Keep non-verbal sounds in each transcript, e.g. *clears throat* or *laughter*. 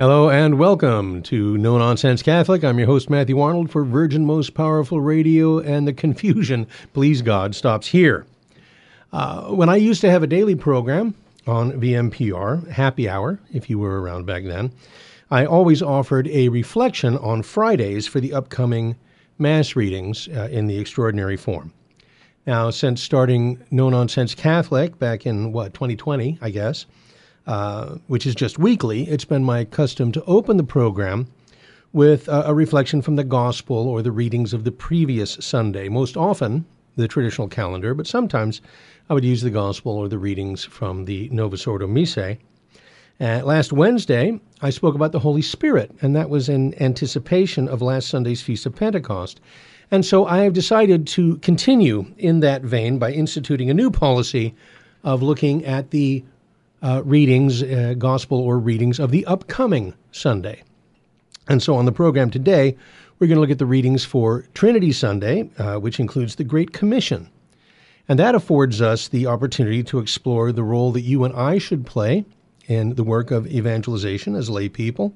Hello and welcome to No Nonsense Catholic. I'm your host, Matthew Arnold, for Virgin Most Powerful Radio, and the confusion, please God, stops here. Uh, when I used to have a daily program on VMPR, Happy Hour, if you were around back then, I always offered a reflection on Fridays for the upcoming Mass readings uh, in the extraordinary form. Now, since starting No Nonsense Catholic back in, what, 2020, I guess, uh, which is just weekly, it's been my custom to open the program with a, reflection from the Gospel or the readings of the previous Sunday. Most often, the traditional calendar, but sometimes I would use the Gospel or the readings from the Novus Ordo Missae. Uh, last Wednesday, I spoke about the Holy Spirit, and that was in anticipation of last Sunday's Feast of Pentecost. And so I have decided to continue in that vein by instituting a new policy of looking at the uh, readings, uh, gospel or readings of the upcoming Sunday. And so on the program today, we're going to look at the readings for Trinity Sunday, uh, which includes the Great Commission. And that affords us the opportunity to explore the role that you and I should play in the work of evangelization as lay people.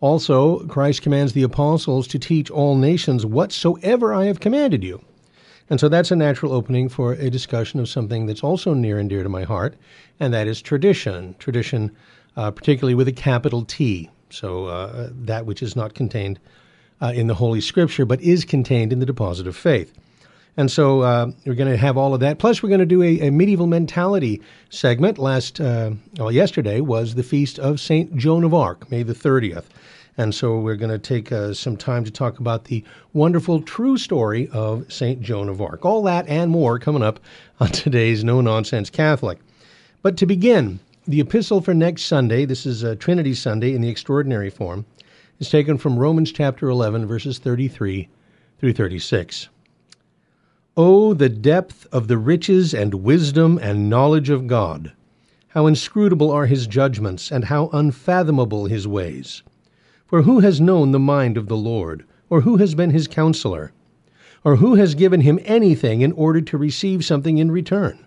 Also, Christ commands the apostles to teach all nations whatsoever I have commanded you. And so that's a natural opening for a discussion of something that's also near and dear to my heart, and that is tradition. Tradition, uh, particularly with a capital T. So uh, that which is not contained uh, in the Holy Scripture, but is contained in the deposit of faith. And so uh, we're going to have all of that. Plus, we're going to do a, a medieval mentality segment. Last, uh, well, yesterday was the feast of Saint Joan of Arc, May the 30th. And so we're going to take uh, some time to talk about the wonderful true story of St. Joan of Arc. All that and more coming up on *laughs* today's No Nonsense Catholic. But to begin, the epistle for next Sunday, this is a Trinity Sunday in the extraordinary form, is taken from Romans chapter 11, verses 33 through 36. Oh, the depth of the riches and wisdom and knowledge of God! How inscrutable are his judgments, and how unfathomable his ways! For who has known the mind of the Lord, or who has been his counselor? Or who has given him anything in order to receive something in return?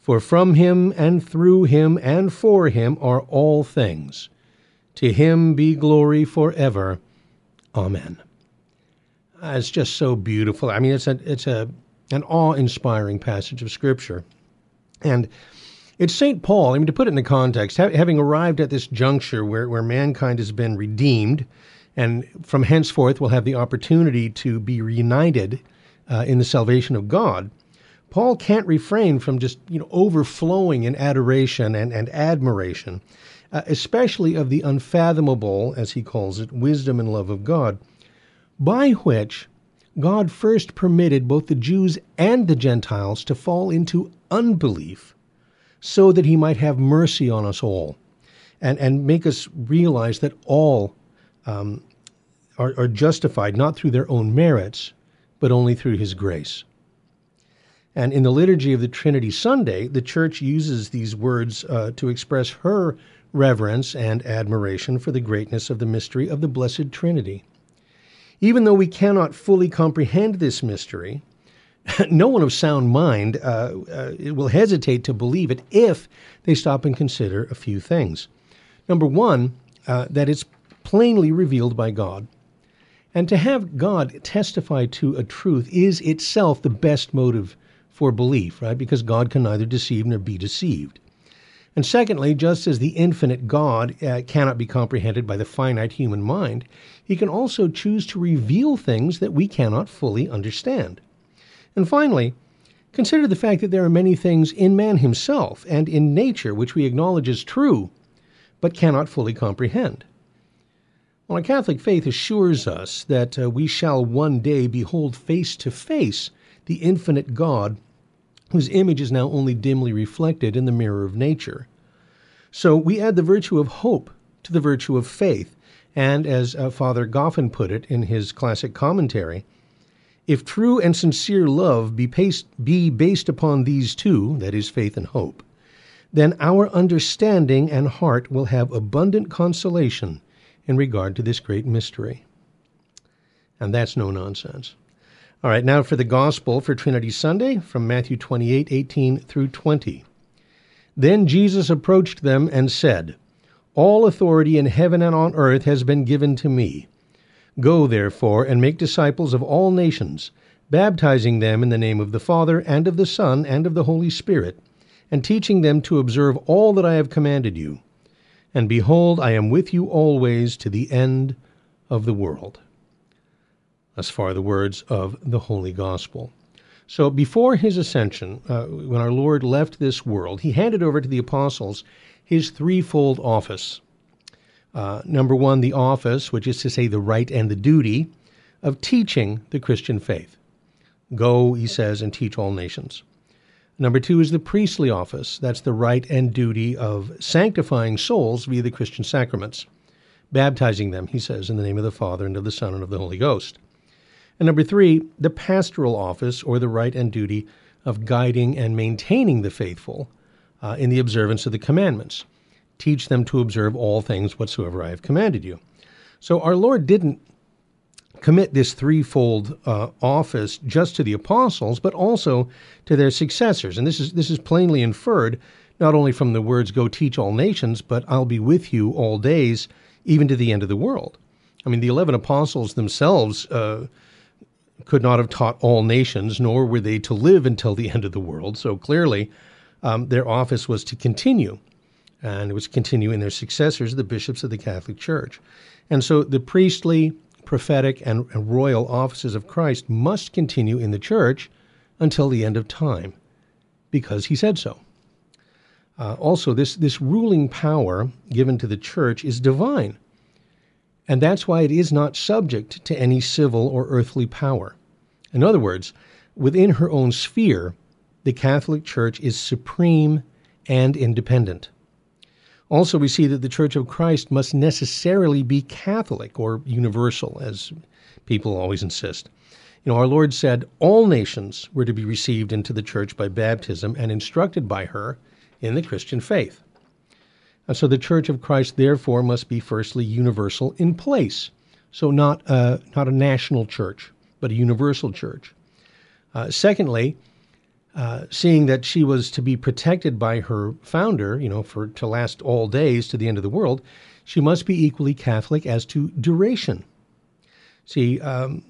For from him and through him and for him are all things. To him be glory forever. Amen. Ah, it's just so beautiful. I mean, it's a it's a an awe-inspiring passage of Scripture, and it's St. Paul, I mean, to put it in the context, ha- having arrived at this juncture where, where mankind has been redeemed, and from henceforth will have the opportunity to be reunited uh, in the salvation of God, Paul can't refrain from just you know overflowing in adoration and, and admiration, uh, especially of the unfathomable, as he calls it, wisdom and love of God, by which God first permitted both the Jews and the Gentiles to fall into unbelief so that he might have mercy on us all and, and make us realize that all um, are, are justified not through their own merits, but only through his grace. And in the liturgy of the Trinity Sunday, the Church uses these words uh, to express her reverence and admiration for the greatness of the mystery of the Blessed Trinity. Even though we cannot fully comprehend this mystery, *laughs* no one of sound mind uh, uh, will hesitate to believe it if they stop and consider a few things. Number one, uh, that it's plainly revealed by God. And to have God testify to a truth is itself the best motive for belief, right? Because God can neither deceive nor be deceived. And secondly, just as the infinite God uh, cannot be comprehended by the finite human mind, he can also choose to reveal things that we cannot fully understand. And finally, consider the fact that there are many things in man himself and in nature which we acknowledge as true, but cannot fully comprehend. Well, our Catholic faith assures us that uh, we shall one day behold face to face the infinite God whose image is now only dimly reflected in the mirror of nature. So we add the virtue of hope to the virtue of faith, and as uh, Father Goffine put it in his classic commentary, if true and sincere love be, based, be based upon these two, that is, faith and hope, then our understanding and heart will have abundant consolation in regard to this great mystery. And that's no nonsense. All right, now for the Gospel for Trinity Sunday from Matthew 28 18 through 20. Then Jesus approached them and said, All authority in heaven and on earth has been given to me. Go, therefore, and make disciples of all nations, baptizing them in the name of the Father, and of the Son, and of the Holy Spirit, and teaching them to observe all that I have commanded you. And behold, I am with you always to the end of the world. Thus far, the words of the Holy Gospel. So, before his ascension, uh, when our Lord left this world, he handed over to the apostles his threefold office. Uh, number one, the office, which is to say the right and the duty of teaching the Christian faith. Go, he says, and teach all nations. Number two is the priestly office. That's the right and duty of sanctifying souls via the Christian sacraments, baptizing them, he says, in the name of the Father and of the Son and of the Holy Ghost. And number three, the pastoral office, or the right and duty of guiding and maintaining the faithful uh, in the observance of the commandments. Teach them to observe all things whatsoever I have commanded you. So our Lord didn't commit this threefold uh, office just to the apostles, but also to their successors. And this is this is plainly inferred not only from the words "Go teach all nations," but "I'll be with you all days, even to the end of the world." I mean, the eleven apostles themselves uh, could not have taught all nations, nor were they to live until the end of the world. So clearly, um, their office was to continue, and it was to continue in their successors, the bishops of the Catholic Church. And so the priestly, prophetic, and, and royal offices of Christ must continue in the church until the end of time, because he said so. Uh, also, this, this ruling power given to the church is divine, and that's why it is not subject to any civil or earthly power. In other words, within her own sphere, the Catholic Church is supreme and independent. Also, we see that the Church of Christ must necessarily be Catholic or universal, as people always insist. You know, our Lord said all nations were to be received into the church by baptism and instructed by her in the Christian faith. And so the Church of Christ, therefore, must be firstly universal in place. So, not a, not a national church, but a universal church. Uh, secondly, uh, seeing that she was to be protected by her founder, you know, for to last all days to the end of the world, she must be equally Catholic as to duration. See, um,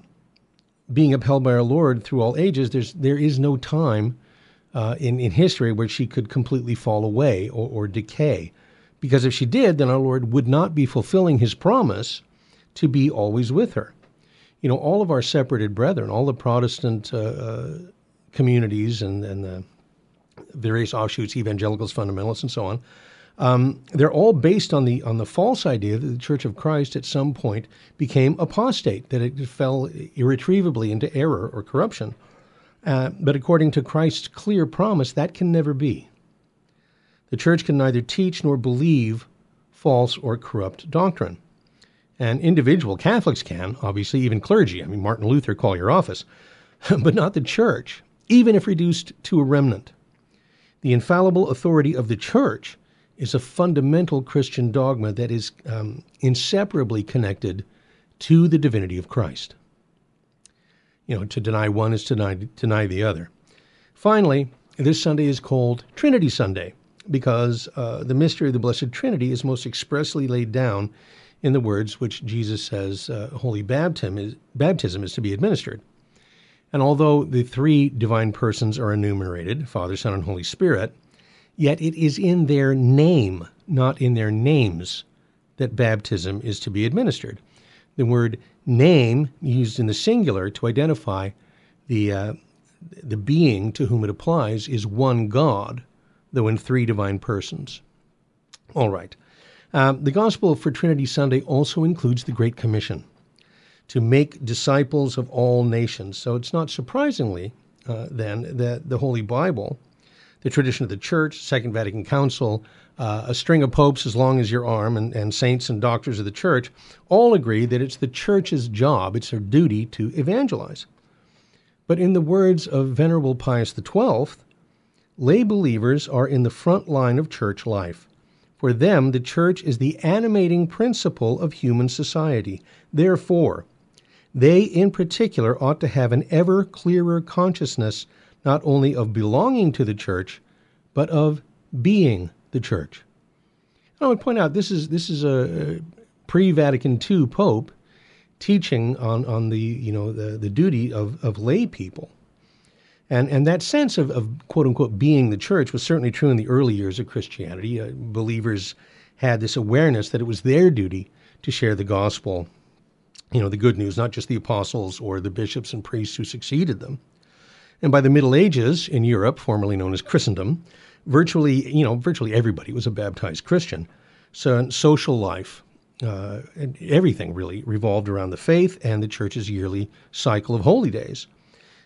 being upheld by our Lord through all ages, there's there is no time uh, in in history where she could completely fall away or, or decay, because if she did, then our Lord would not be fulfilling His promise to be always with her. You know, all of our separated brethren, all the Protestant uh, uh communities and, and the various offshoots, evangelicals, fundamentalists, and so on, um, they're all based on the on the false idea that the Church of Christ at some point became apostate, that it fell irretrievably into error or corruption. Uh, but according to Christ's clear promise, that can never be. The church can neither teach nor believe false or corrupt doctrine. And individual Catholics can, obviously, even clergy. I mean, Martin Luther, call your office, *laughs* but not the church even if reduced to a remnant. The infallible authority of the church is a fundamental Christian dogma that is um, inseparably connected to the divinity of Christ. You know, to deny one is to deny, deny the other. Finally, this Sunday is called Trinity Sunday because uh, the mystery of the Blessed Trinity is most expressly laid down in the words which Jesus says uh, holy baptism is, baptism is to be administered. And although the three divine persons are enumerated Father, Son, and Holy Spirit yet it is in their name, not in their names, that baptism is to be administered. The word name, used in the singular to identify the, uh, the being to whom it applies, is one God, though in three divine persons. All right. Uh, the Gospel for Trinity Sunday also includes the Great Commission to make disciples of all nations. So it's not surprisingly uh, then that the Holy Bible, the tradition of the Church, Second Vatican Council, uh, a string of popes as long as your arm, and, and saints and doctors of the Church all agree that it's the Church's job, it's her duty to evangelize. But in the words of Venerable Pius XII, lay believers are in the front line of church life. For them, the church is the animating principle of human society. Therefore, they, in particular, ought to have an ever clearer consciousness not only of belonging to the church, but of being the church. And I would point out this is this is a pre-Vatican II Pope teaching on, on the you know the, the duty of, of lay people. And, and that sense of, of quote unquote being the church was certainly true in the early years of Christianity. Uh, believers had this awareness that it was their duty to share the gospel, you know, the good news, not just the apostles or the bishops and priests who succeeded them. And by the Middle Ages in Europe, formerly known as Christendom, virtually, you know, virtually everybody was a baptized Christian. So social life, uh, everything really revolved around the faith and the church's yearly cycle of holy days.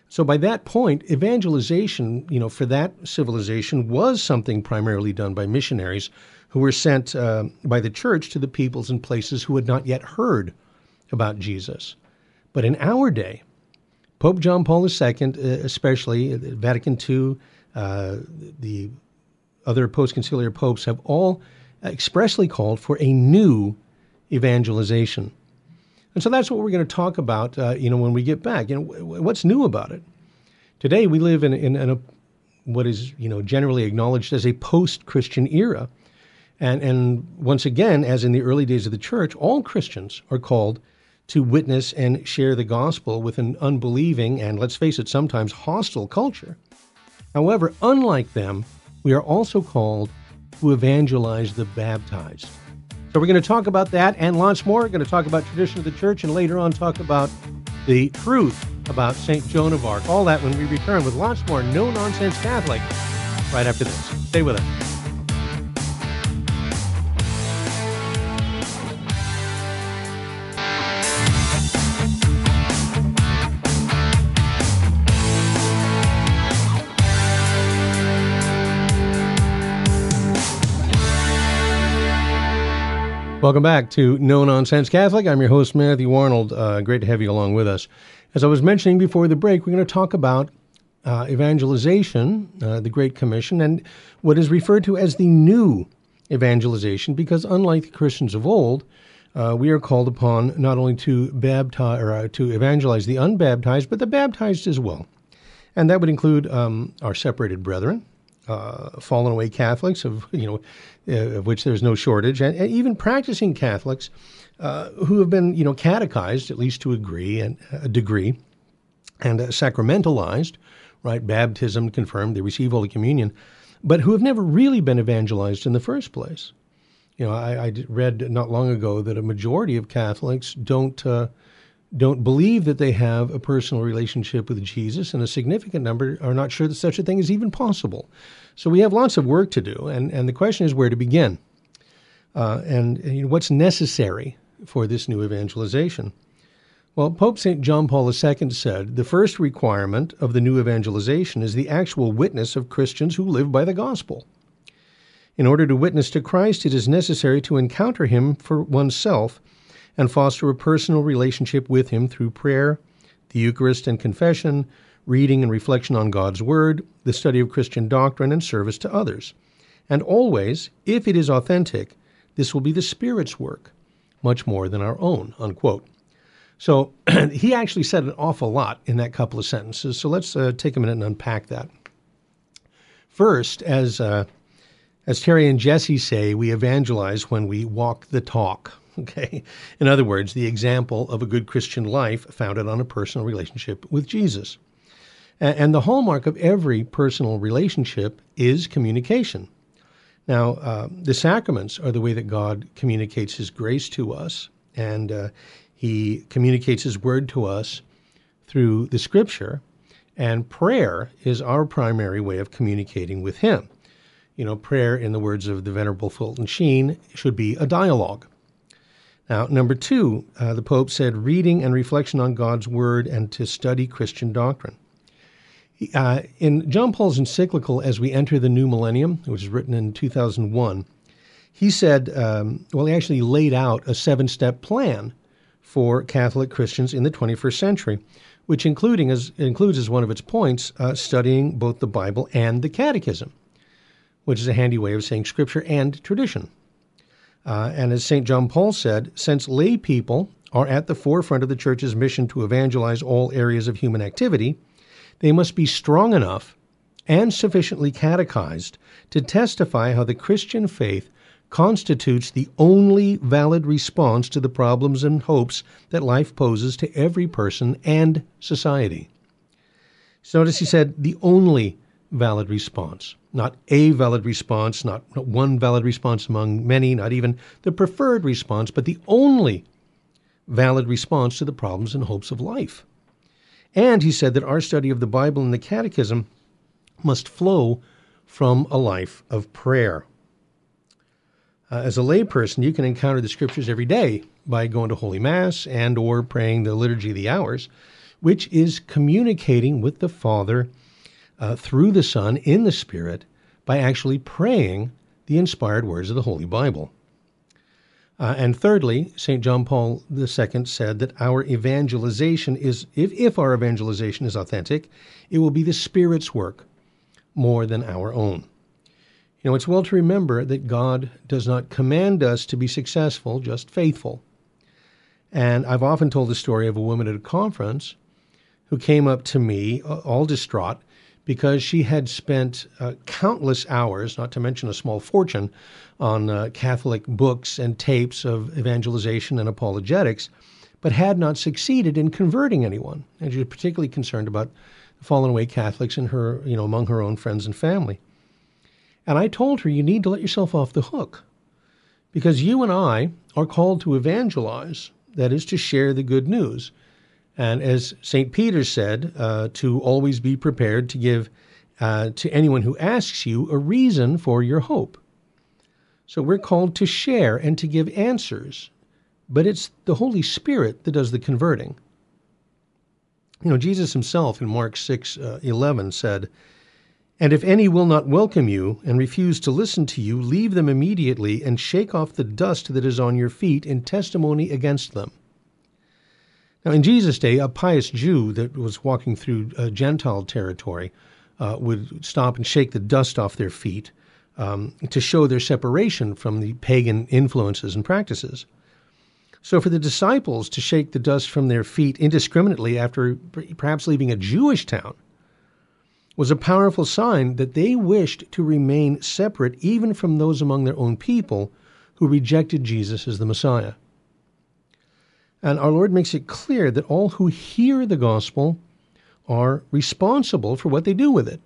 So by that point, evangelization, you know, for that civilization was something primarily done by missionaries who were sent uh, by the church to the peoples and places who had not yet heard about Jesus. But in our day, Pope John Paul II, uh, especially uh, Vatican II, uh, the other post-conciliar popes have all expressly called for a new evangelization. And so that's what we're going to talk about, uh, you know, when we get back. You know, what's new about it? Today we live in, in, in a, what is, you know, generally acknowledged as a post-Christian era. And, and once again, as in the early days of the church, all Christians are called to witness and share the gospel with an unbelieving and, let's face it, sometimes hostile culture. However, unlike them, we are also called to evangelize the baptized. So we're going to talk about that and lots more. We're going to talk about tradition of the church and later on talk about the truth about St. Joan of Arc. All that when we return with lots more no nonsense Catholic right after this. Stay with us. Welcome back to No Nonsense Catholic. I'm your host, Matthew Arnold. Uh, great to have you along with us. As I was mentioning before the break, we're going to talk about uh, evangelization, uh, the Great Commission, and what is referred to as the new evangelization, because unlike the Christians of old, uh, we are called upon not only to baptize or uh, to evangelize the unbaptized, but the baptized as well, and that would include um, our separated brethren, uh, fallen away Catholics, of you know, uh, of which there's no shortage, and, and even practicing Catholics uh, who have been you know catechized at least to a degree and a degree, and uh, sacramentalized, right? Baptism confirmed, they receive Holy Communion, but who have never really been evangelized in the first place. You know, I, I read not long ago that a majority of Catholics don't uh, don't believe that they have a personal relationship with Jesus, and a significant number are not sure that such a thing is even possible. So we have lots of work to do, and, and the question is where to begin, uh, and, and you know, what's necessary for this new evangelization. Well, Pope St. John Paul II said the first requirement of the new evangelization is the actual witness of Christians who live by the gospel. In order to witness to Christ, it is necessary to encounter him for oneself and foster a personal relationship with Him through prayer, the Eucharist and confession, reading and reflection on God's Word, the study of Christian doctrine, and service to others. And always, if it is authentic, this will be the Spirit's work, much more than our own. Unquote. So *clears throat* he actually said an awful lot in that couple of sentences. So let's uh, take a minute and unpack that. First, as uh, as Terry and Jesse say, we evangelize when we walk the talk. *laughs* Okay? In other words, the example of a good Christian life founded on a personal relationship with Jesus. And the hallmark of every personal relationship is communication. Now, uh, the sacraments are the way that God communicates His grace to us, and uh, He communicates His word to us through the Scripture. And prayer is our primary way of communicating with Him. You know, prayer, in the words of the Venerable Fulton Sheen, should be a dialogue. Now, number two, uh, the Pope said reading and reflection on God's Word and to study Christian doctrine. Uh, in John Paul's encyclical, As We Enter the New Millennium, which was written in 2001, he said, um, well, he actually laid out a seven step plan for Catholic Christians in the 21st century, which including as, includes as one of its points uh, studying both the Bible and the Catechism, which is a handy way of saying Scripture and tradition. Uh, and as St. John Paul said, since lay people are at the forefront of the church's mission to evangelize all areas of human activity, they must be strong enough and sufficiently catechized to testify how the Christian faith constitutes the only valid response to the problems and hopes that life poses to every person and society. So notice he said the only valid response, not a valid response, not one valid response among many, not even the preferred response, but the only valid response to the problems and hopes of life. And he said that our study of the Bible and the Catechism must flow from a life of prayer. Uh, as a layperson, you can encounter the scriptures every day by going to Holy Mass and or praying the Liturgy of the Hours, which is communicating with the Father uh, through the Son in the Spirit by actually praying the inspired words of the Holy Bible. Uh, and thirdly, St. John Paul II said that our evangelization is, if, if our evangelization is authentic, it will be the Spirit's work more than our own. You know, it's well to remember that God does not command us to be successful, just faithful. And I've often told the story of a woman at a conference who came up to me, all distraught, because she had spent uh, countless hours, not to mention a small fortune, on uh, Catholic books and tapes of evangelization and apologetics, but had not succeeded in converting anyone. And she was particularly concerned about fallen away Catholics in her, you know, among her own friends and family. And I told her, you need to let yourself off the hook because you and I are called to evangelize, that is, to share the good news. And as St. Peter said, uh, to always be prepared to give uh, to anyone who asks you a reason for your hope. So we're called to share and to give answers, but it's the Holy Spirit that does the converting. You know, Jesus himself in Mark 6 uh, 11 said, and if any will not welcome you and refuse to listen to you, leave them immediately and shake off the dust that is on your feet in testimony against them. Now, in Jesus' day, a pious Jew that was walking through uh, Gentile territory uh, would stop and shake the dust off their feet um, to show their separation from the pagan influences and practices. So, for the disciples to shake the dust from their feet indiscriminately after perhaps leaving a Jewish town was a powerful sign that they wished to remain separate even from those among their own people who rejected Jesus as the Messiah. And our Lord makes it clear that all who hear the gospel are responsible for what they do with it.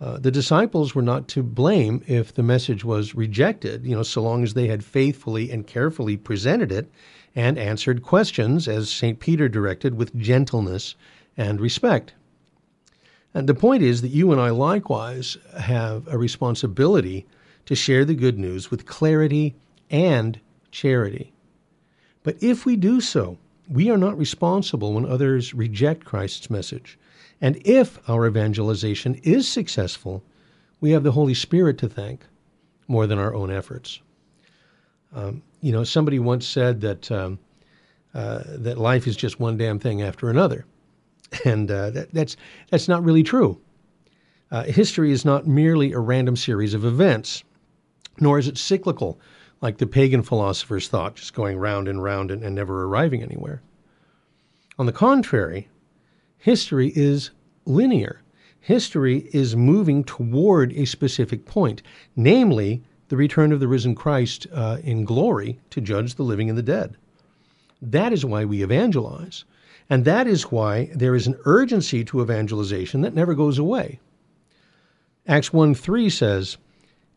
Uh, the disciples were not to blame if the message was rejected, you know, so long as they had faithfully and carefully presented it and answered questions, as St. Peter directed, with gentleness and respect. And the point is that you and I likewise have a responsibility to share the good news with clarity and charity. But if we do so, we are not responsible when others reject Christ's message. And if our evangelization is successful, we have the Holy Spirit to thank more than our own efforts. Um, you know, somebody once said that um, uh, that life is just one damn thing after another *laughs* and uh, that, that's that's not really true. Uh, history is not merely a random series of events, nor is it cyclical, like the pagan philosophers thought, just going round and round and, and never arriving anywhere. On the contrary, history is linear. History is moving toward a specific point, namely the return of the risen Christ uh, in glory to judge the living and the dead. That is why we evangelize. And that is why there is an urgency to evangelization that never goes away. Acts 1 3 says,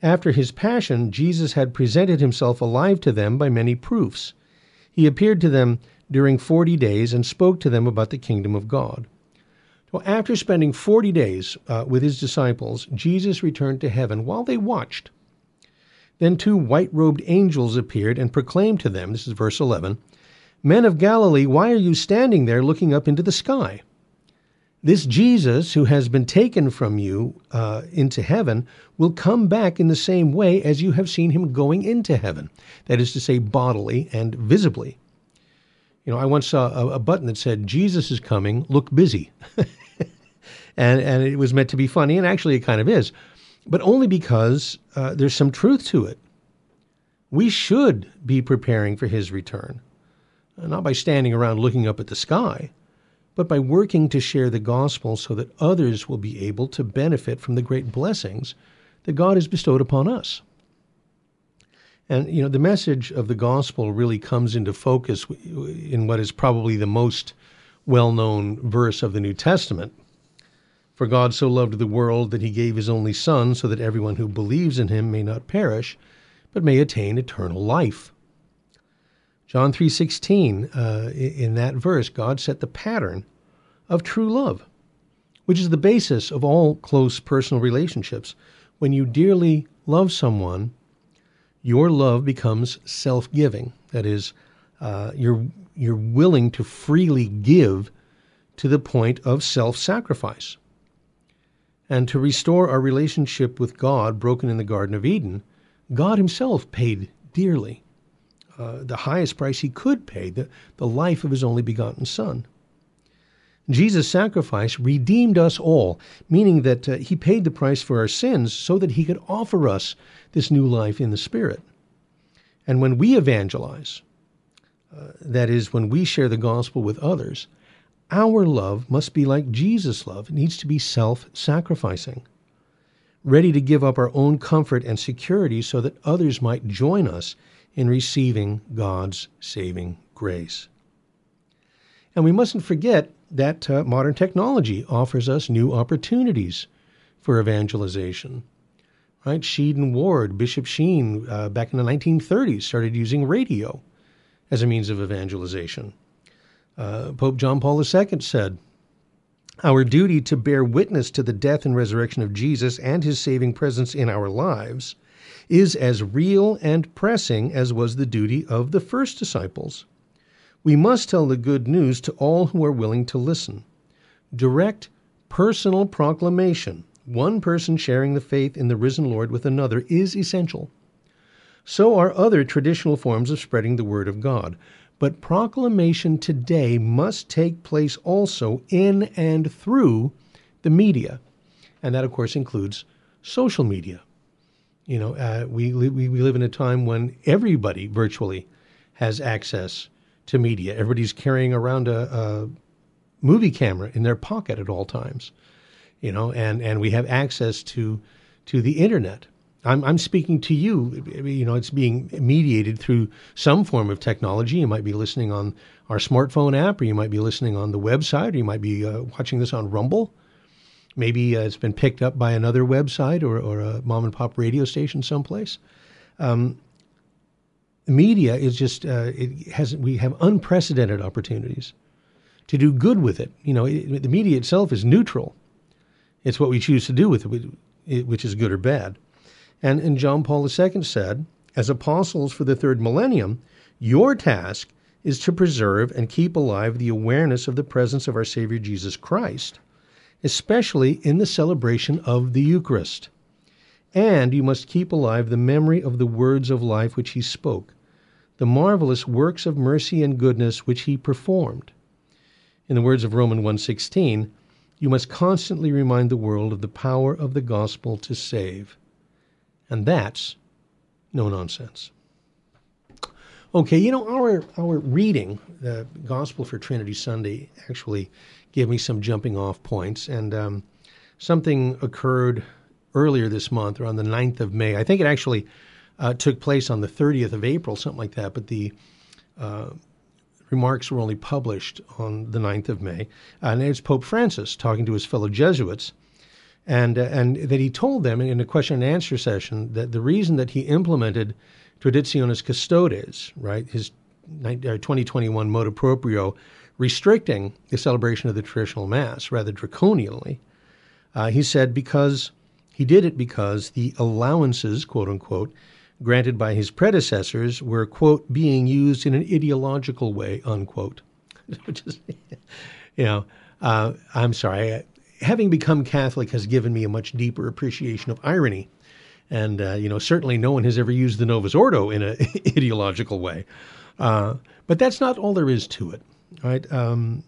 After his passion, Jesus had presented himself alive to them by many proofs. He appeared to them during 40 days and spoke to them about the kingdom of God. So after spending 40 days uh, with his disciples, Jesus returned to heaven while they watched. Then two white robed angels appeared and proclaimed to them, this is verse 11, Men of Galilee, why are you standing there looking up into the sky? This Jesus, who has been taken from you uh, into heaven, will come back in the same way as you have seen him going into heaven. That is to say, bodily and visibly. You know, I once saw a, a button that said, Jesus is coming, look busy. *laughs* and, and it was meant to be funny, and actually it kind of is, but only because uh, there's some truth to it. We should be preparing for his return not by standing around looking up at the sky, but by working to share the gospel so that others will be able to benefit from the great blessings that God has bestowed upon us. And, you know, the message of the gospel really comes into focus in what is probably the most well known verse of the New Testament. For God so loved the world that he gave his only Son, so that everyone who believes in him may not perish, but may attain eternal life. John 3:16 uh, in that verse God set the pattern of true love, which is the basis of all close personal relationships. When you dearly love someone, your love becomes self giving. That is, uh, you're, you're willing to freely give to the point of self sacrifice. And to restore our relationship with God broken in the Garden of Eden, God Himself paid dearly, uh, the highest price He could pay, the, the life of His only begotten Son. Jesus' sacrifice redeemed us all, meaning that uh, he paid the price for our sins so that he could offer us this new life in the Spirit. And when we evangelize, uh, that is, when we share the gospel with others, our love must be like Jesus' love. It needs to be self sacrificing, ready to give up our own comfort and security so that others might join us in receiving God's saving grace. And we mustn't forget that uh, modern technology offers us new opportunities for evangelization. Right? Sheed and Ward, Bishop Sheen, uh, back in the 1930s, started using radio as a means of evangelization. Uh, Pope John Paul II said, Our duty to bear witness to the death and resurrection of Jesus and his saving presence in our lives is as real and pressing as was the duty of the first disciples. We must tell the good news to all who are willing to listen. Direct personal proclamation, one person sharing the faith in the risen Lord with another, is essential. So are other traditional forms of spreading the word of God. But proclamation today must take place also in and through the media. And that, of course, includes social media. You know, uh, we, we, we live in a time when everybody virtually has access to media. Everybody's carrying around a, a movie camera in their pocket at all times, you know, and, and we have access to to the internet. I'm, I'm speaking to you. You know, it's being mediated through some form of technology. You might be listening on our smartphone app, or you might be listening on the website, or you might be uh, watching this on Rumble. Maybe uh, it's been picked up by another website or, or a mom and pop radio station someplace. Um, media is just uh, it has we have unprecedented opportunities to do good with it. You know, it, the media itself is neutral. It's what we choose to do with it, which is good or bad. And, and John Paul II said, as apostles for the third millennium, your task is to preserve and keep alive the awareness of the presence of our Savior Jesus Christ, especially in the celebration of the Eucharist. And you must keep alive the memory of the words of life which he spoke, the marvelous works of mercy and goodness which he performed. In the words of Romans 1:16, you must constantly remind the world of the power of the gospel to save. And that's no nonsense. Okay, you know our our reading, the Gospel for Trinity Sunday, actually gave me some jumping off points, and um, something occurred earlier this month, or on the 9th of May. I think it actually uh, took place on the 30th of April, something like that, but the uh, remarks were only published on the 9th of May. Uh, and it's Pope Francis talking to his fellow Jesuits. And, uh, and that he told them in a question and answer session that the reason that he implemented Traditionis Custodes, right, his 2021 uh, motu proprio, restricting the celebration of the traditional Mass rather draconianly, uh, he said because he did it because the allowances, quote unquote, granted by his predecessors were, quote, being used in an ideological way, unquote. *laughs* Is, you know, uh, I'm sorry. Having become Catholic has given me a much deeper appreciation of irony. And, uh, you know, certainly no one has ever used the Novus Ordo in an *laughs* ideological way. Uh, but that's not all there is to it, right? Um,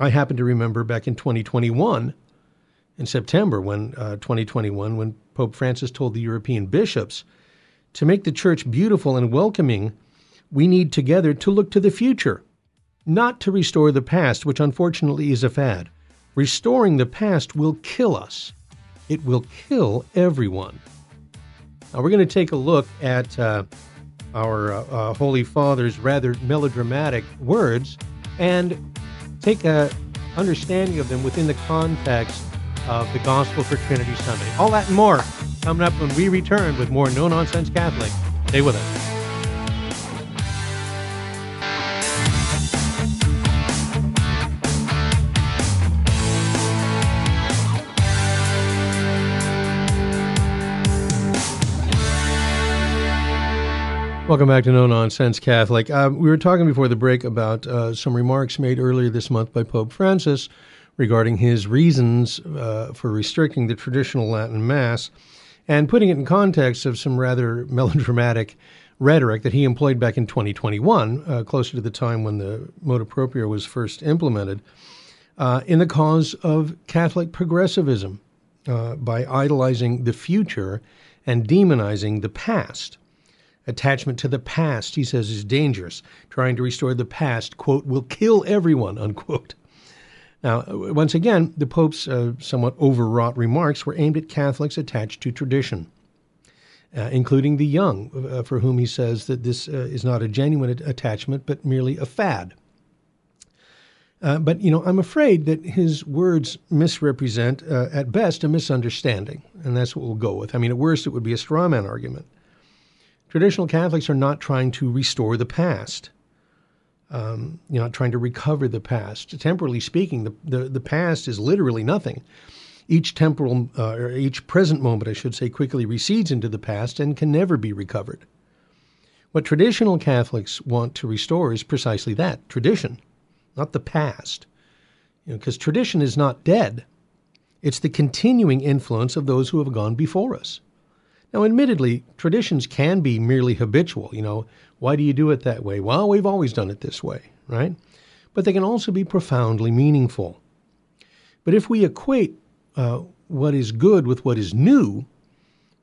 I happen to remember back in 2021, in September, when uh, 2021, when Pope Francis told the European bishops to make the church beautiful and welcoming, we need together to look to the future, not to restore the past, which unfortunately is a fad. Restoring the past will kill us. It will kill everyone. Now, we're going to take a look at uh, our uh, uh, Holy Father's rather melodramatic words and take a understanding of them within the context of the Gospel for Trinity Sunday. All that and more coming up when we return with more No Nonsense Catholic. Stay with us. Welcome back to No Nonsense Catholic. Um, we were talking before the break about uh, some remarks made earlier this month by Pope Francis regarding his reasons uh, for restricting the traditional Latin Mass and putting it in context of some rather *laughs* melodramatic rhetoric that he employed back in 2021, uh, closer to the time when the motu proprio was first implemented, uh, in the cause of Catholic progressivism uh, by idolizing the future and demonizing the past. Attachment to the past, he says, is dangerous. Trying to restore the past, quote, will kill everyone, unquote. Now, once again, the Pope's uh, somewhat overwrought remarks were aimed at Catholics attached to tradition, uh, including the young, uh, for whom he says that this uh, is not a genuine attachment, but merely a fad. Uh, but, you know, I'm afraid that his words misrepresent, uh, at best, a misunderstanding, and that's what we'll go with. I mean, at worst, it would be a straw man argument. Traditional Catholics are not trying to restore the past. Um, you're not trying to recover the past. Temporally speaking, the, the, the past is literally nothing. Each temporal, uh, or each present moment, I should say, quickly recedes into the past and can never be recovered. What traditional Catholics want to restore is precisely that tradition, not the past. Because you know, tradition is not dead, it's the continuing influence of those who have gone before us. Now, admittedly, traditions can be merely habitual. You know, why do you do it that way? Well, we've always done it this way, right? But they can also be profoundly meaningful. But if we equate uh, what is good with what is new,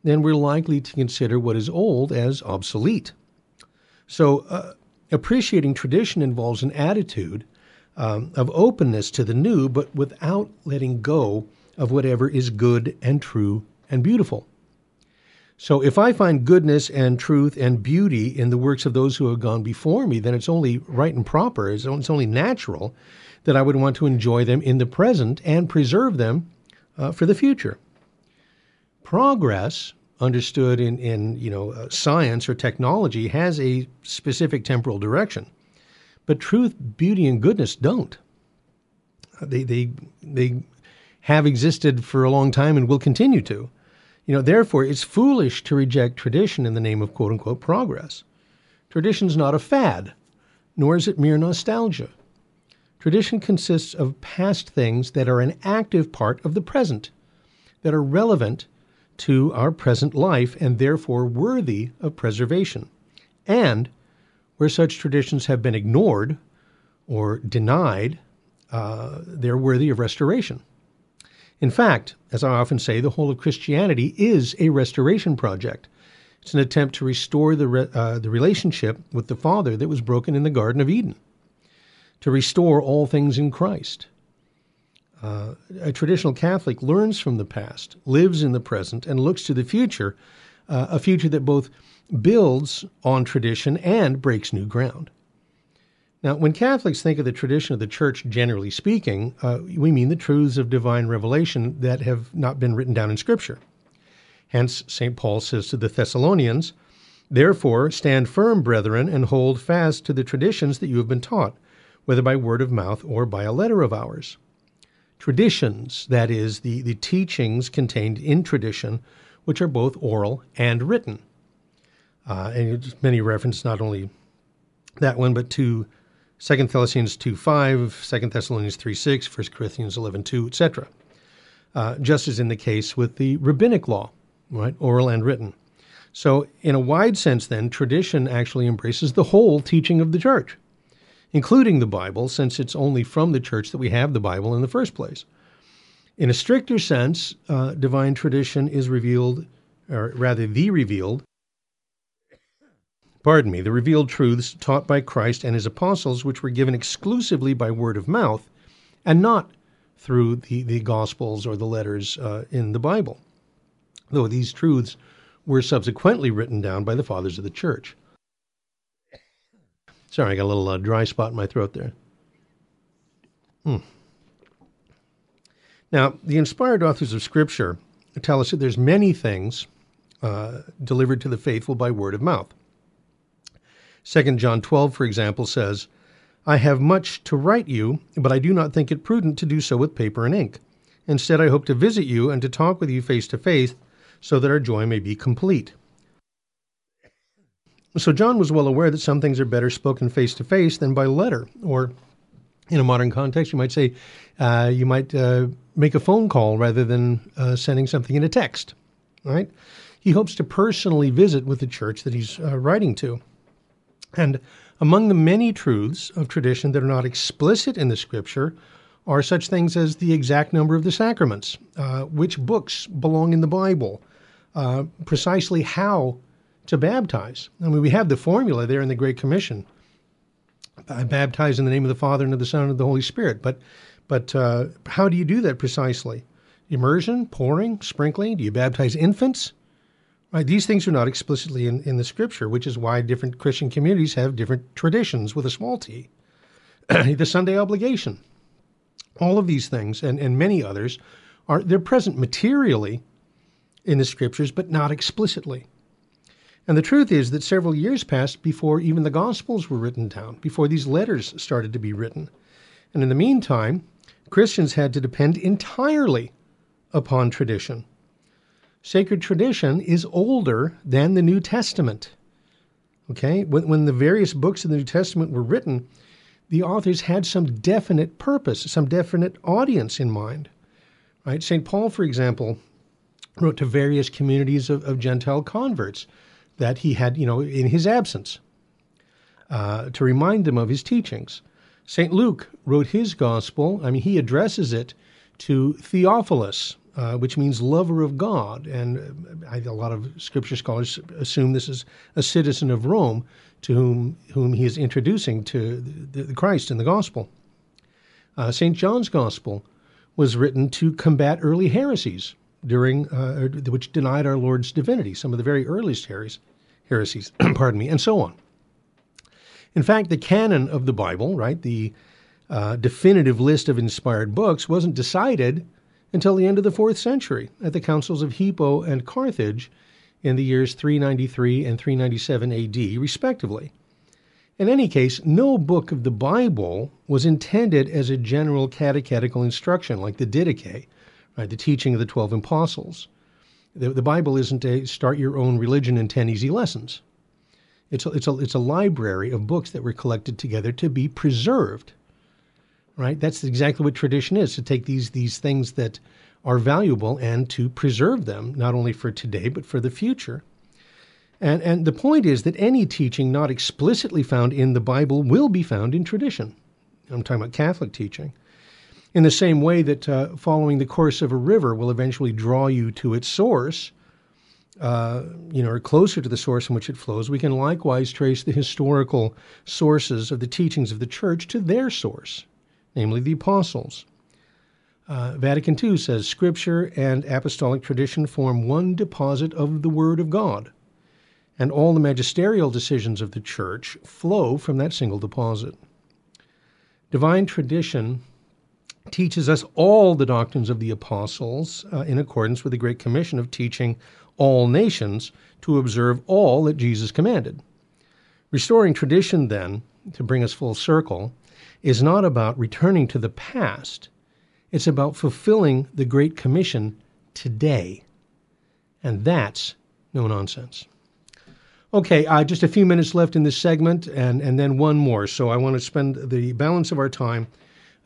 then we're likely to consider what is old as obsolete. So, uh, appreciating tradition involves an attitude um, of openness to the new, but without letting go of whatever is good and true and beautiful. So if I find goodness and truth and beauty in the works of those who have gone before me, then it's only right and proper, it's only natural that I would want to enjoy them in the present and preserve them uh, for the future. Progress, understood in, in you know, uh, science or technology, has a specific temporal direction. But truth, beauty, and goodness don't. They, they, they have existed for a long time and will continue to. You know, therefore, it's foolish to reject tradition in the name of quote unquote progress. Tradition's not a fad, nor is it mere nostalgia. Tradition consists of past things that are an active part of the present, that are relevant to our present life and therefore worthy of preservation. And where such traditions have been ignored or denied, uh, they're worthy of restoration. In fact, as I often say, the whole of Christianity is a restoration project. It's an attempt to restore the, re- uh, the relationship with the Father that was broken in the Garden of Eden, to restore all things in Christ. Uh, a traditional Catholic learns from the past, lives in the present, and looks to the future, uh, a future that both builds on tradition and breaks new ground. Now, when Catholics think of the tradition of the church, generally speaking, uh, we mean the truths of divine revelation that have not been written down in Scripture. Hence, St. Paul says to the Thessalonians, Therefore, stand firm, brethren, and hold fast to the traditions that you have been taught, whether by word of mouth or by a letter of ours. Traditions, that is, the, the teachings contained in tradition, which are both oral and written. Uh, and many reference not only that one, but to 2 Thessalonians 2 5, 2 Thessalonians 3 6, 1 Corinthians 11 2, etc. Uh, just as in the case with the rabbinic law, right, oral and written. So, in a wide sense, then, tradition actually embraces the whole teaching of the church, including the Bible, since it's only from the church that we have the Bible in the first place. In a stricter sense, uh, divine tradition is revealed, or rather, the revealed pardon me, the revealed truths taught by Christ and his apostles, which were given exclusively by word of mouth and not through the, the Gospels or the letters uh, in the Bible, though these truths were subsequently written down by the fathers of the church. Sorry, I got a little uh, dry spot in my throat there. Hmm. Now, the inspired authors of Scripture tell us that there's many things uh, delivered to the faithful by word of mouth. 2 John 12, for example, says, I have much to write you, but I do not think it prudent to do so with paper and ink. Instead, I hope to visit you and to talk with you face to face so that our joy may be complete. So, John was well aware that some things are better spoken face to face than by letter, or in a modern context, you might say uh, you might uh, make a phone call rather than uh, sending something in a text. Right? He hopes to personally visit with the church that he's uh, writing to. And among the many truths of tradition that are not explicit in the scripture are such things as the exact number of the sacraments, uh, which books belong in the Bible, uh, precisely how to baptize. I mean, we have the formula there in the Great Commission. I baptize in the name of the Father and of the Son and of the Holy Spirit. But, but uh, how do you do that precisely? Immersion, pouring, sprinkling? Do you baptize infants? Right, these things are not explicitly in, in the Scripture, which is why different Christian communities have different traditions with a small t. *clears throat* the Sunday obligation, all of these things, and, and many others, are they're present materially in the Scriptures, but not explicitly. And the truth is that several years passed before even the Gospels were written down, before these letters started to be written. And in the meantime, Christians had to depend entirely upon tradition. Sacred tradition is older than the New Testament. Okay? When, when the various books of the New Testament were written, the authors had some definite purpose, some definite audience in mind. Right? St. Paul, for example, wrote to various communities of, of Gentile converts that he had, you know, in his absence, uh, to remind them of his teachings. St. Luke wrote his gospel, I mean, he addresses it to Theophilus, uh, which means lover of God. And uh, a lot of scripture scholars assume this is a citizen of Rome to whom, whom he is introducing to the, the Christ in the gospel. Uh, St. John's gospel was written to combat early heresies during uh, which denied our Lord's divinity, some of the very earliest heresies, *clears throat* pardon me, and so on. In fact, the canon of the Bible, right, the uh, definitive list of inspired books, wasn't decided until the end of the fourth century at the councils of Hippo and Carthage in the years 393 and 397 AD, respectively. In any case, no book of the Bible was intended as a general catechetical instruction like the Didache, right, the teaching of the 12 apostles. The, the Bible isn't a start your own religion in 10 easy lessons. It's a, it's, a, it's a library of books that were collected together to be preserved. Right? That's exactly what tradition is to take these, these things that are valuable and to preserve them, not only for today, but for the future. And, and the point is that any teaching not explicitly found in the Bible will be found in tradition. I'm talking about Catholic teaching. In the same way that uh, following the course of a river will eventually draw you to its source, uh, you know, or closer to the source in which it flows, we can likewise trace the historical sources of the teachings of the church to their source, namely the apostles. Uh, Vatican II says Scripture and apostolic tradition form one deposit of the Word of God, and all the magisterial decisions of the Church flow from that single deposit. Divine tradition teaches us all the doctrines of the apostles uh, in accordance with the Great Commission of teaching all nations to observe all that Jesus commanded. Restoring tradition, then, to bring us full circle, is not about returning to the past. It's about fulfilling the Great Commission today. And that's no nonsense. Okay, uh, just a few minutes left in this segment, and, and then one more. So I want to spend the balance of our time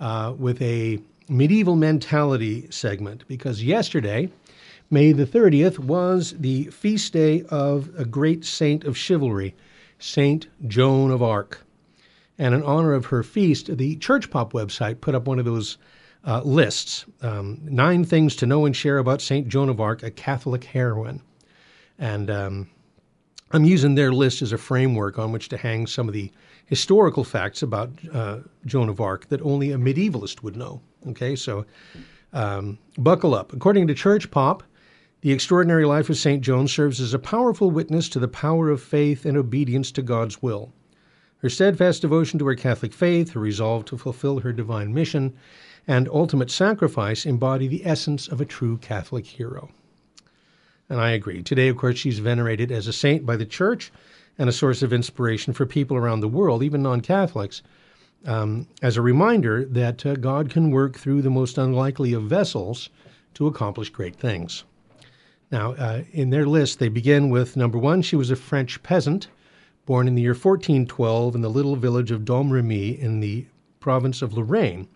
uh, with a medieval mentality segment because yesterday, May the 30th, was the feast day of a great saint of chivalry, Saint Joan of Arc. And in honor of her feast, the Church Pop website put up one of those uh, lists um, nine things to know and share about Saint Joan of Arc, a Catholic heroine. And um, I'm using their list as a framework on which to hang some of the historical facts about uh, Joan of Arc that only a medievalist would know. Okay, so um, buckle up. According to Church Pop, the extraordinary life of St. Joan serves as a powerful witness to the power of faith and obedience to God's will. Her steadfast devotion to her Catholic faith, her resolve to fulfill her divine mission, and ultimate sacrifice embody the essence of a true Catholic hero. And I agree. Today, of course, she's venerated as a saint by the church and a source of inspiration for people around the world, even non Catholics, um, as a reminder that uh, God can work through the most unlikely of vessels to accomplish great things. Now, uh, in their list, they begin with number one, she was a French peasant born in the year 1412 in the little village of Domremy in the province of Lorraine.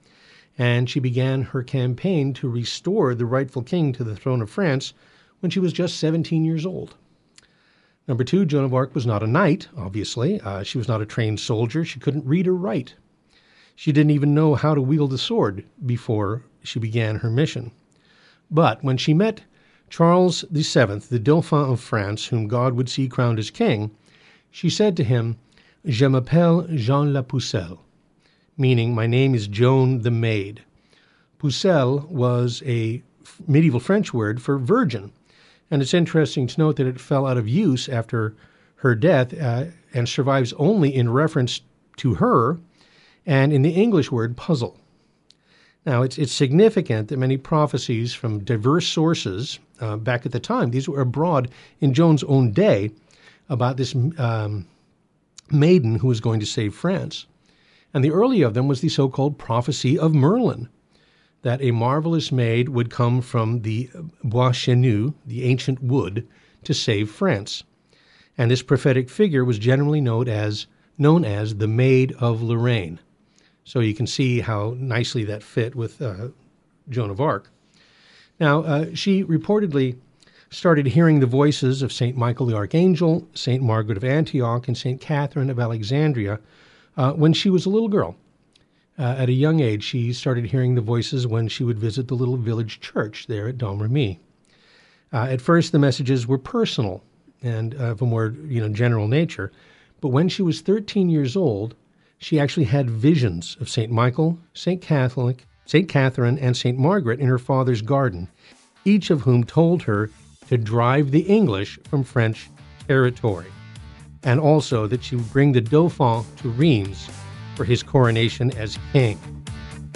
And she began her campaign to restore the rightful king to the throne of France when she was just 17 years old. Number two, Joan of Arc was not a knight, obviously. Uh, she was not a trained soldier. She couldn't read or write. She didn't even know how to wield a sword before she began her mission. But when she met Charles VII, the Dauphin of France, whom God would see crowned as king, she said to him, Je m'appelle Jean la Pucelle, meaning, My name is Joan the Maid. Pucelle was a medieval French word for virgin, and it's interesting to note that it fell out of use after her death uh, and survives only in reference to her and in the English word puzzle. Now, it's, it's significant that many prophecies from diverse sources uh, back at the time, these were abroad in Joan's own day, about this um, maiden who was going to save France. And the early of them was the so called prophecy of Merlin, that a marvelous maid would come from the Bois Chenu, the ancient wood, to save France. And this prophetic figure was generally known as, known as the Maid of Lorraine. So you can see how nicely that fit with uh, Joan of Arc. Now, uh, she reportedly started hearing the voices of St. Michael the Archangel, St. Margaret of Antioch, and St. Catherine of Alexandria uh, when she was a little girl. Uh, at a young age, she started hearing the voices when she would visit the little village church there at Domremy. Uh, at first, the messages were personal and of a more you know general nature, but when she was 13 years old, she actually had visions of St. Michael, St. Catholic, St. Catherine, and St. Margaret in her father's garden, each of whom told her to drive the English from French territory, and also that she would bring the Dauphin to Reims for his coronation as king.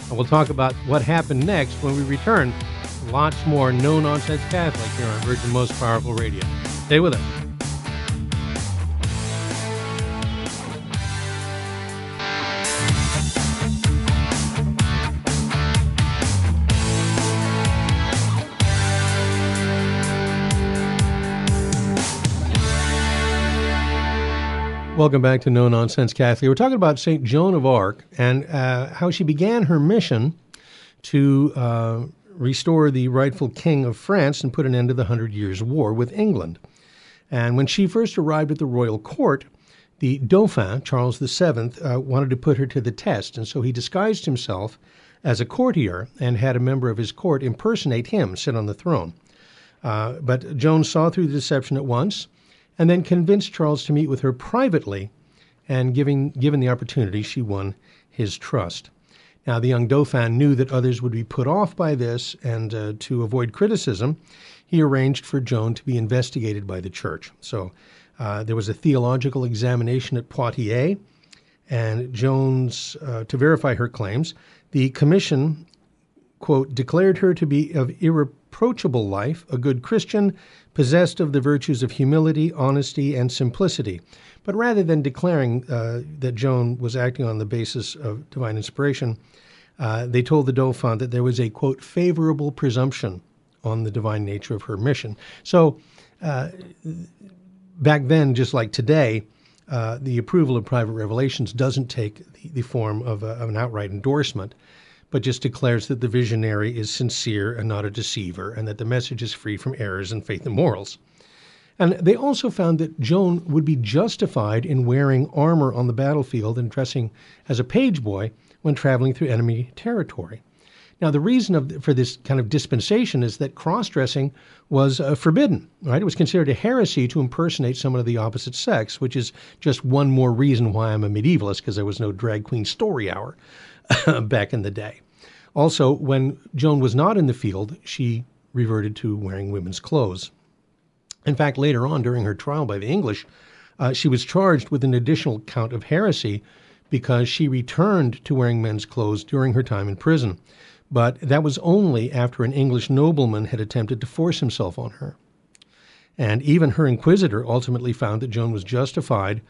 And we'll talk about what happened next when we return. Lots more no nonsense Catholic here on Virgin Most Powerful Radio. Stay with us. Welcome back to No Nonsense Catholic. We're talking about St. Joan of Arc and uh, how she began her mission to uh, restore the rightful king of France and put an end to the Hundred Years' War with England. And when she first arrived at the royal court, the Dauphin, Charles VII, uh, wanted to put her to the test, and so he disguised himself as a courtier and had a member of his court impersonate him, sit on the throne. Uh, but Joan saw through the deception at once and then convinced Charles to meet with her privately, and giving, given the opportunity, she won his trust. Now, the young Dauphin knew that others would be put off by this, and uh, to avoid criticism, he arranged for Joan to be investigated by the church. So uh, there was a theological examination at Poitiers, and Joan's, uh, to verify her claims, the commission, quote, declared her to be of irreproachable life, a good Christian, possessed of the virtues of humility, honesty, and simplicity. But rather than declaring uh, that Joan was acting on the basis of divine inspiration, uh, they told the Dauphin that there was a, quote, favorable presumption on the divine nature of her mission. So uh, back then, just like today, uh, the approval of private revelations doesn't take the, the form of, a, of an outright endorsement but just declares that the visionary is sincere and not a deceiver, and that the message is free from errors in faith and morals. And they also found that Joan would be justified in wearing armor on the battlefield and dressing as a page boy when traveling through enemy territory. Now, the reason of, for this kind of dispensation is that cross dressing was uh, forbidden, right? It was considered a heresy to impersonate someone of the opposite sex, which is just one more reason why I'm a medievalist, because there was no drag queen story hour *laughs* back in the day. Also, when Joan was not in the field, she reverted to wearing women's clothes. In fact, later on during her trial by the English, Uh, she was charged with an additional count of heresy because she returned to wearing men's clothes during her time in prison. But that was only after an English nobleman had attempted to force himself on her. And even her inquisitor ultimately found that Joan was justified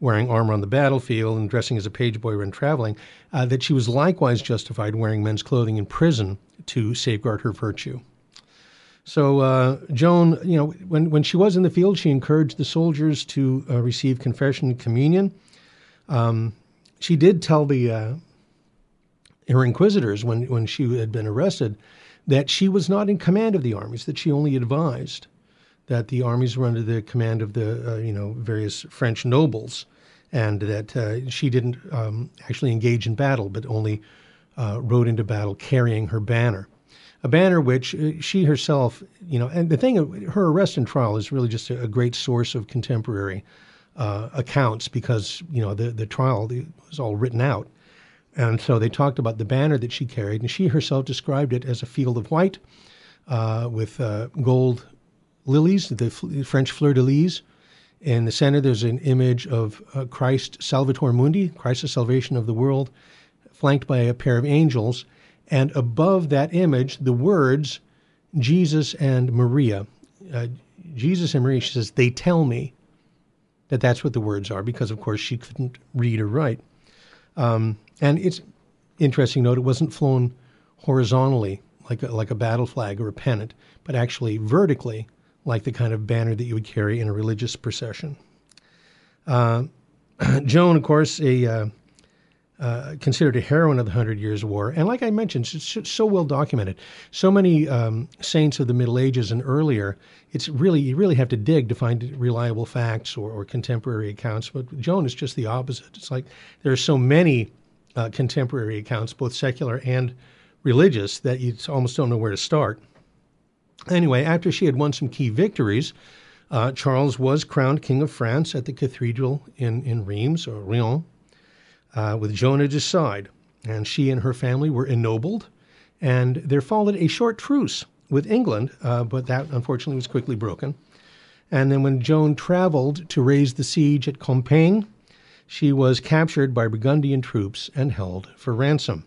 wearing armor on the battlefield and dressing as a page boy when traveling, uh, that she was likewise justified wearing men's clothing in prison to safeguard her virtue. So uh, Joan, you know, when when she was in the field, she encouraged the soldiers to uh, receive confession and communion. Um, she did tell the uh, her inquisitors when when she had been arrested that she was not in command of the armies; that she only advised that the armies were under the command of the uh, you know various French nobles, and that uh, she didn't um, actually engage in battle, but only uh, rode into battle carrying her banner. A banner which uh, she herself, you know, and the thing, her arrest and trial is really just a, a great source of contemporary uh, accounts because you know the the trial was all written out, and so they talked about the banner that she carried, and she herself described it as a field of white uh, with uh, gold lilies, the French fleur de lis. In the center, there's an image of uh, Christ Salvator Mundi, Christ the salvation of the world, flanked by a pair of angels and above that image, the words Jesus and Maria. Uh, Jesus and Maria, she says, they tell me that that's what the words are because, of course, she couldn't read or write. Um, and it's interesting note, it wasn't flown horizontally like a, like a battle flag or a pennant, but actually vertically, like the kind of banner that you would carry in a religious procession. Uh, *clears throat* Joan, of course, a uh, uh, considered a heroine of the Hundred Years' War. And like I mentioned, it's so well documented. So many um, saints of the Middle Ages and earlier, it's really, you really have to dig to find reliable facts or, or contemporary accounts. But Joan is just the opposite. It's like there are so many uh, contemporary accounts, both secular and religious, that you almost don't know where to start. Anyway, after she had won some key victories, uh, Charles was crowned King of France at the cathedral in, in Reims, or Riom, uh, with Joan at his side, and she and her family were ennobled. And there followed a short truce with England, uh, but that unfortunately was quickly broken. And then when Joan traveled to raise the siege at Compiègne, she was captured by Burgundian troops and held for ransom.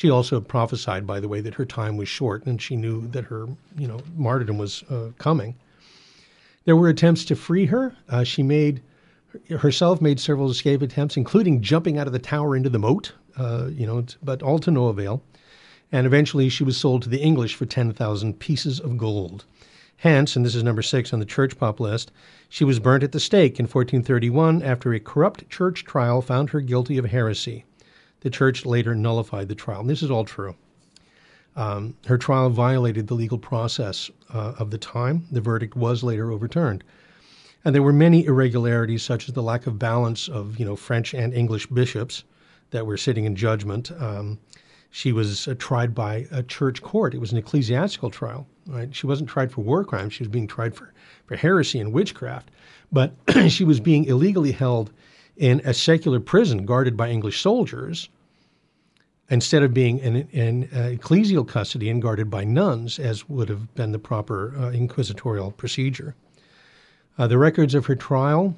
She also prophesied, by the way, that her time was short, and she knew that her, you know, martyrdom was uh, coming. There were attempts to free her. Uh, she made herself made several escape attempts, including jumping out of the tower into the moat, uh, you know, but all to no avail. And eventually she was sold to the English for 10,000 pieces of gold. Hence, and this is number six on the church pop list, she was burnt at the stake in 1431 after a corrupt church trial found her guilty of heresy. The church later nullified the trial. And this is all true. Um, her trial violated the legal process uh, of the time. The verdict was later overturned. And there were many irregularities, such as the lack of balance of you know French and English bishops that were sitting in judgment. Um, she was uh, tried by a church court. It was an ecclesiastical trial. Right? She wasn't tried for war crimes. She was being tried for, for heresy and witchcraft. But *clears throat* she was being illegally held in a secular prison guarded by English soldiers instead of being in, in uh, ecclesial custody and guarded by nuns, as would have been the proper uh, inquisitorial procedure. Uh, the records of her trial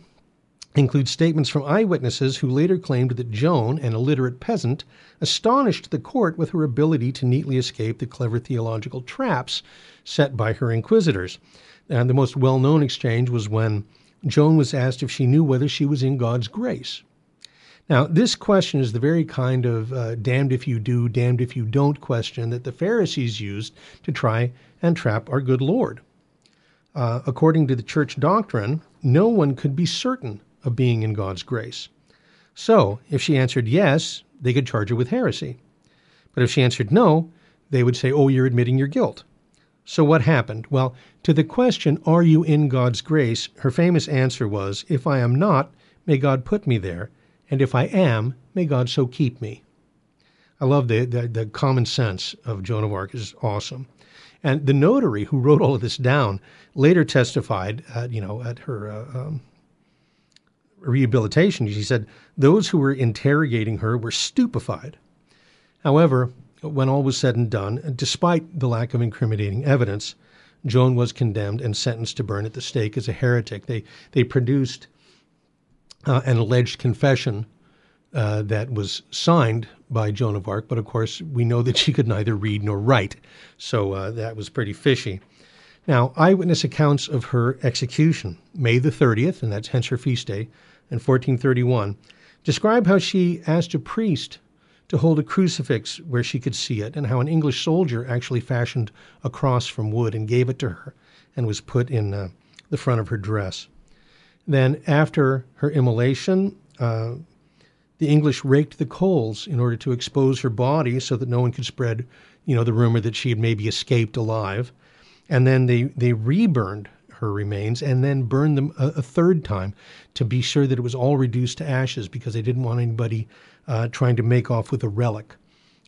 include statements from eyewitnesses who later claimed that Joan, an illiterate peasant, astonished the court with her ability to neatly escape the clever theological traps set by her inquisitors. And the most well known exchange was when Joan was asked if she knew whether she was in God's grace. Now, this question is the very kind of uh, damned if you do, damned if you don't question that the Pharisees used to try and trap our good Lord uh, according to the church doctrine, no one could be certain of being in God's grace. So, if she answered yes, they could charge her with heresy. But if she answered no, they would say, oh, you're admitting your guilt. So, what happened? Well, to the question, are you in God's grace? Her famous answer was, if I am not, may God put me there. And if I am, may God so keep me. I love the, the, the common sense of Joan of Arc is awesome. And the notary who wrote all of this down later testified, at, you know, at her uh, um, rehabilitation. She said those who were interrogating her were stupefied. However, when all was said and done, despite the lack of incriminating evidence, Joan was condemned and sentenced to burn at the stake as a heretic. They they produced uh, an alleged confession uh, that was signed by Joan of Arc, but of course we know that she could neither read nor write, so uh, that was pretty fishy. Now, eyewitness accounts of her execution, May the 30th, and that's hence her feast day, in 1431, describe how she asked a priest to hold a crucifix where she could see it, and how an English soldier actually fashioned a cross from wood and gave it to her and was put in uh, the front of her dress. Then, after her immolation, uh, the English raked the coals in order to expose her body so that no one could spread, you know, the rumor that she had maybe escaped alive. And then they, they reburned her remains and then burned them a, a, third time to be sure that it was all reduced to ashes because they didn't want anybody uh, trying to make off with a relic.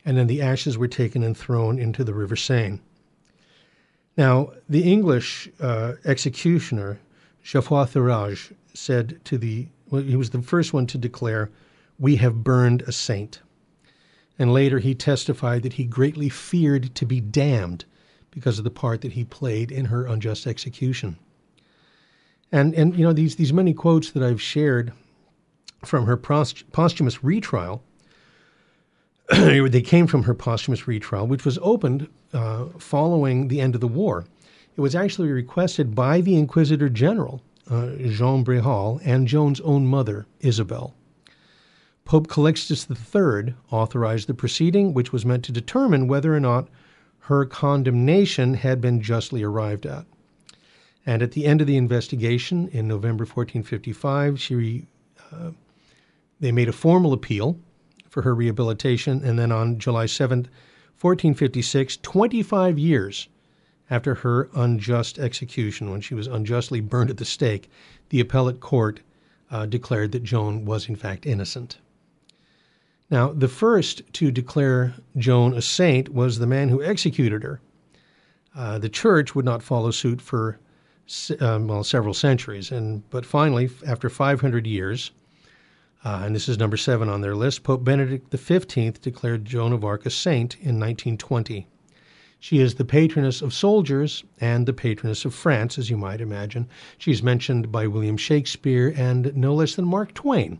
And then the ashes were taken and thrown into the River Seine. Now, the English uh, executioner, Geoffroy Thérage, said to the, well, he was the first one to declare we have burned a saint. And later he testified that he greatly feared to be damned because of the part that he played in her unjust execution. And, and you know, these, these many quotes that I've shared from her post- posthumous retrial, *clears throat* they came from her posthumous retrial, which was opened uh, following the end of the war. It was actually requested by the Inquisitor General, uh, Jean Bréhal, and Joan's own mother, Isabel. Pope Calixtus III authorized the proceeding, which was meant to determine whether or not her condemnation had been justly arrived at. And at the end of the investigation in November 1455, she, uh, they made a formal appeal for her rehabilitation. And then on July 7th, 1456, 25 years after her unjust execution, when she was unjustly burned at the stake, the appellate court uh, declared that Joan was in fact innocent. Now, the first to declare Joan a saint was the man who executed her. Uh, the church would not follow suit for um, well several centuries, and but finally, after 500 years, uh, and this is number seven on their list, Pope Benedict XV declared Joan of Arc a saint in 1920. She is the patroness of soldiers and the patroness of France, as you might imagine. She's mentioned by William Shakespeare and no less than Mark Twain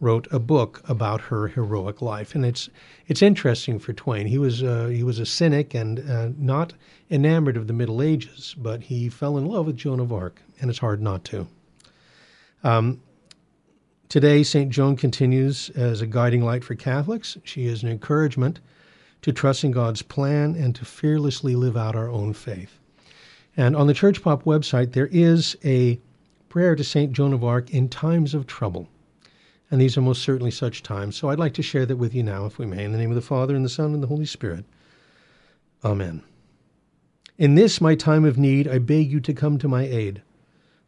wrote a book about her heroic life, and it's it's interesting for Twain. He was uh, he was a cynic and uh, not enamored of the Middle Ages, but he fell in love with Joan of Arc, and it's hard not to. Um, today, Saint Joan continues as a guiding light for Catholics. She is an encouragement to trust in God's plan and to fearlessly live out our own faith. And on the Church Pop website, there is a prayer to Saint Joan of Arc in times of trouble and these are most certainly such times. So I'd like to share that with you now, if we may, in the name of the Father, and the Son, and the Holy Spirit. Amen. In this, my time of need, I beg you to come to my aid.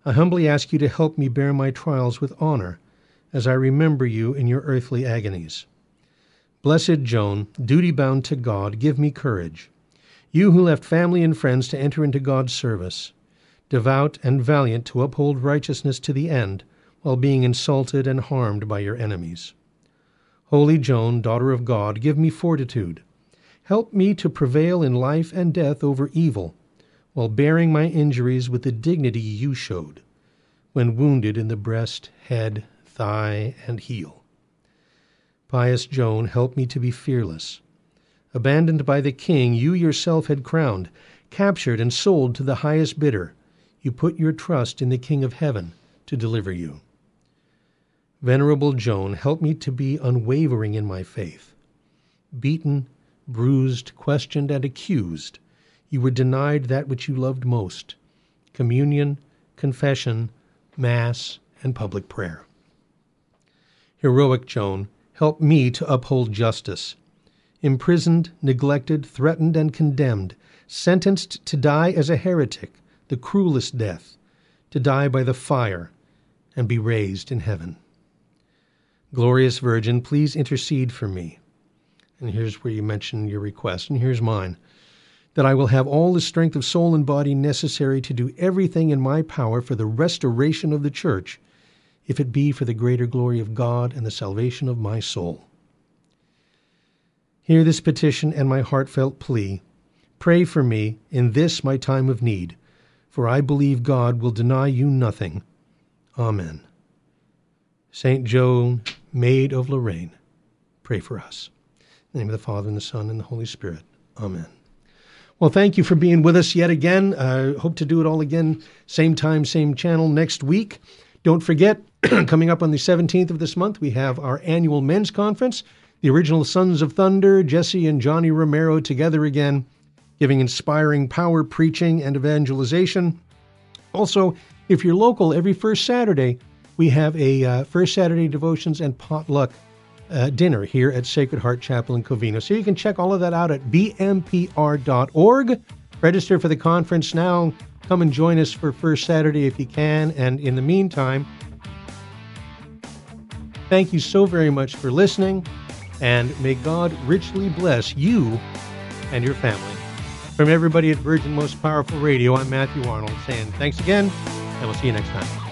I humbly ask you to help me bear my trials with honor, as I remember you in your earthly agonies. Blessed Joan, duty bound to God, give me courage. You who left family and friends to enter into God's service, devout and valiant to uphold righteousness to the end, while being insulted and harmed by your enemies. Holy Joan, daughter of God, give me fortitude. Help me to prevail in life and death over evil, while bearing my injuries with the dignity you showed when wounded in the breast, head, thigh, and heel. Pious Joan, help me to be fearless. Abandoned by the king you yourself had crowned, captured and sold to the highest bidder, you put your trust in the King of heaven to deliver you. Venerable Joan, help me to be unwavering in my faith. Beaten, bruised, questioned, and accused, you were denied that which you loved most communion, confession, Mass, and public prayer. Heroic Joan, help me to uphold justice. Imprisoned, neglected, threatened, and condemned, sentenced to die as a heretic, the cruelest death, to die by the fire, and be raised in heaven. Glorious Virgin, please intercede for me. And here's where you mention your request, and here's mine that I will have all the strength of soul and body necessary to do everything in my power for the restoration of the Church, if it be for the greater glory of God and the salvation of my soul. Hear this petition and my heartfelt plea. Pray for me in this my time of need, for I believe God will deny you nothing. Amen. St. Joan, Maid of Lorraine, pray for us. In the name of the Father, and the Son, and the Holy Spirit. Amen. Well, thank you for being with us yet again. I uh, hope to do it all again, same time, same channel next week. Don't forget, *clears throat* coming up on the 17th of this month, we have our annual men's conference. The original Sons of Thunder, Jesse and Johnny Romero together again, giving inspiring power preaching and evangelization. Also, if you're local, every first Saturday, we have a uh, First Saturday devotions and potluck uh, dinner here at Sacred Heart Chapel in Covina. So you can check all of that out at vmpr.org. Register for the conference now. Come and join us for First Saturday if you can. And in the meantime, thank you so very much for listening. And may God richly bless you and your family. From everybody at Virgin Most Powerful Radio, I'm Matthew Arnold saying thanks again, and we'll see you next time.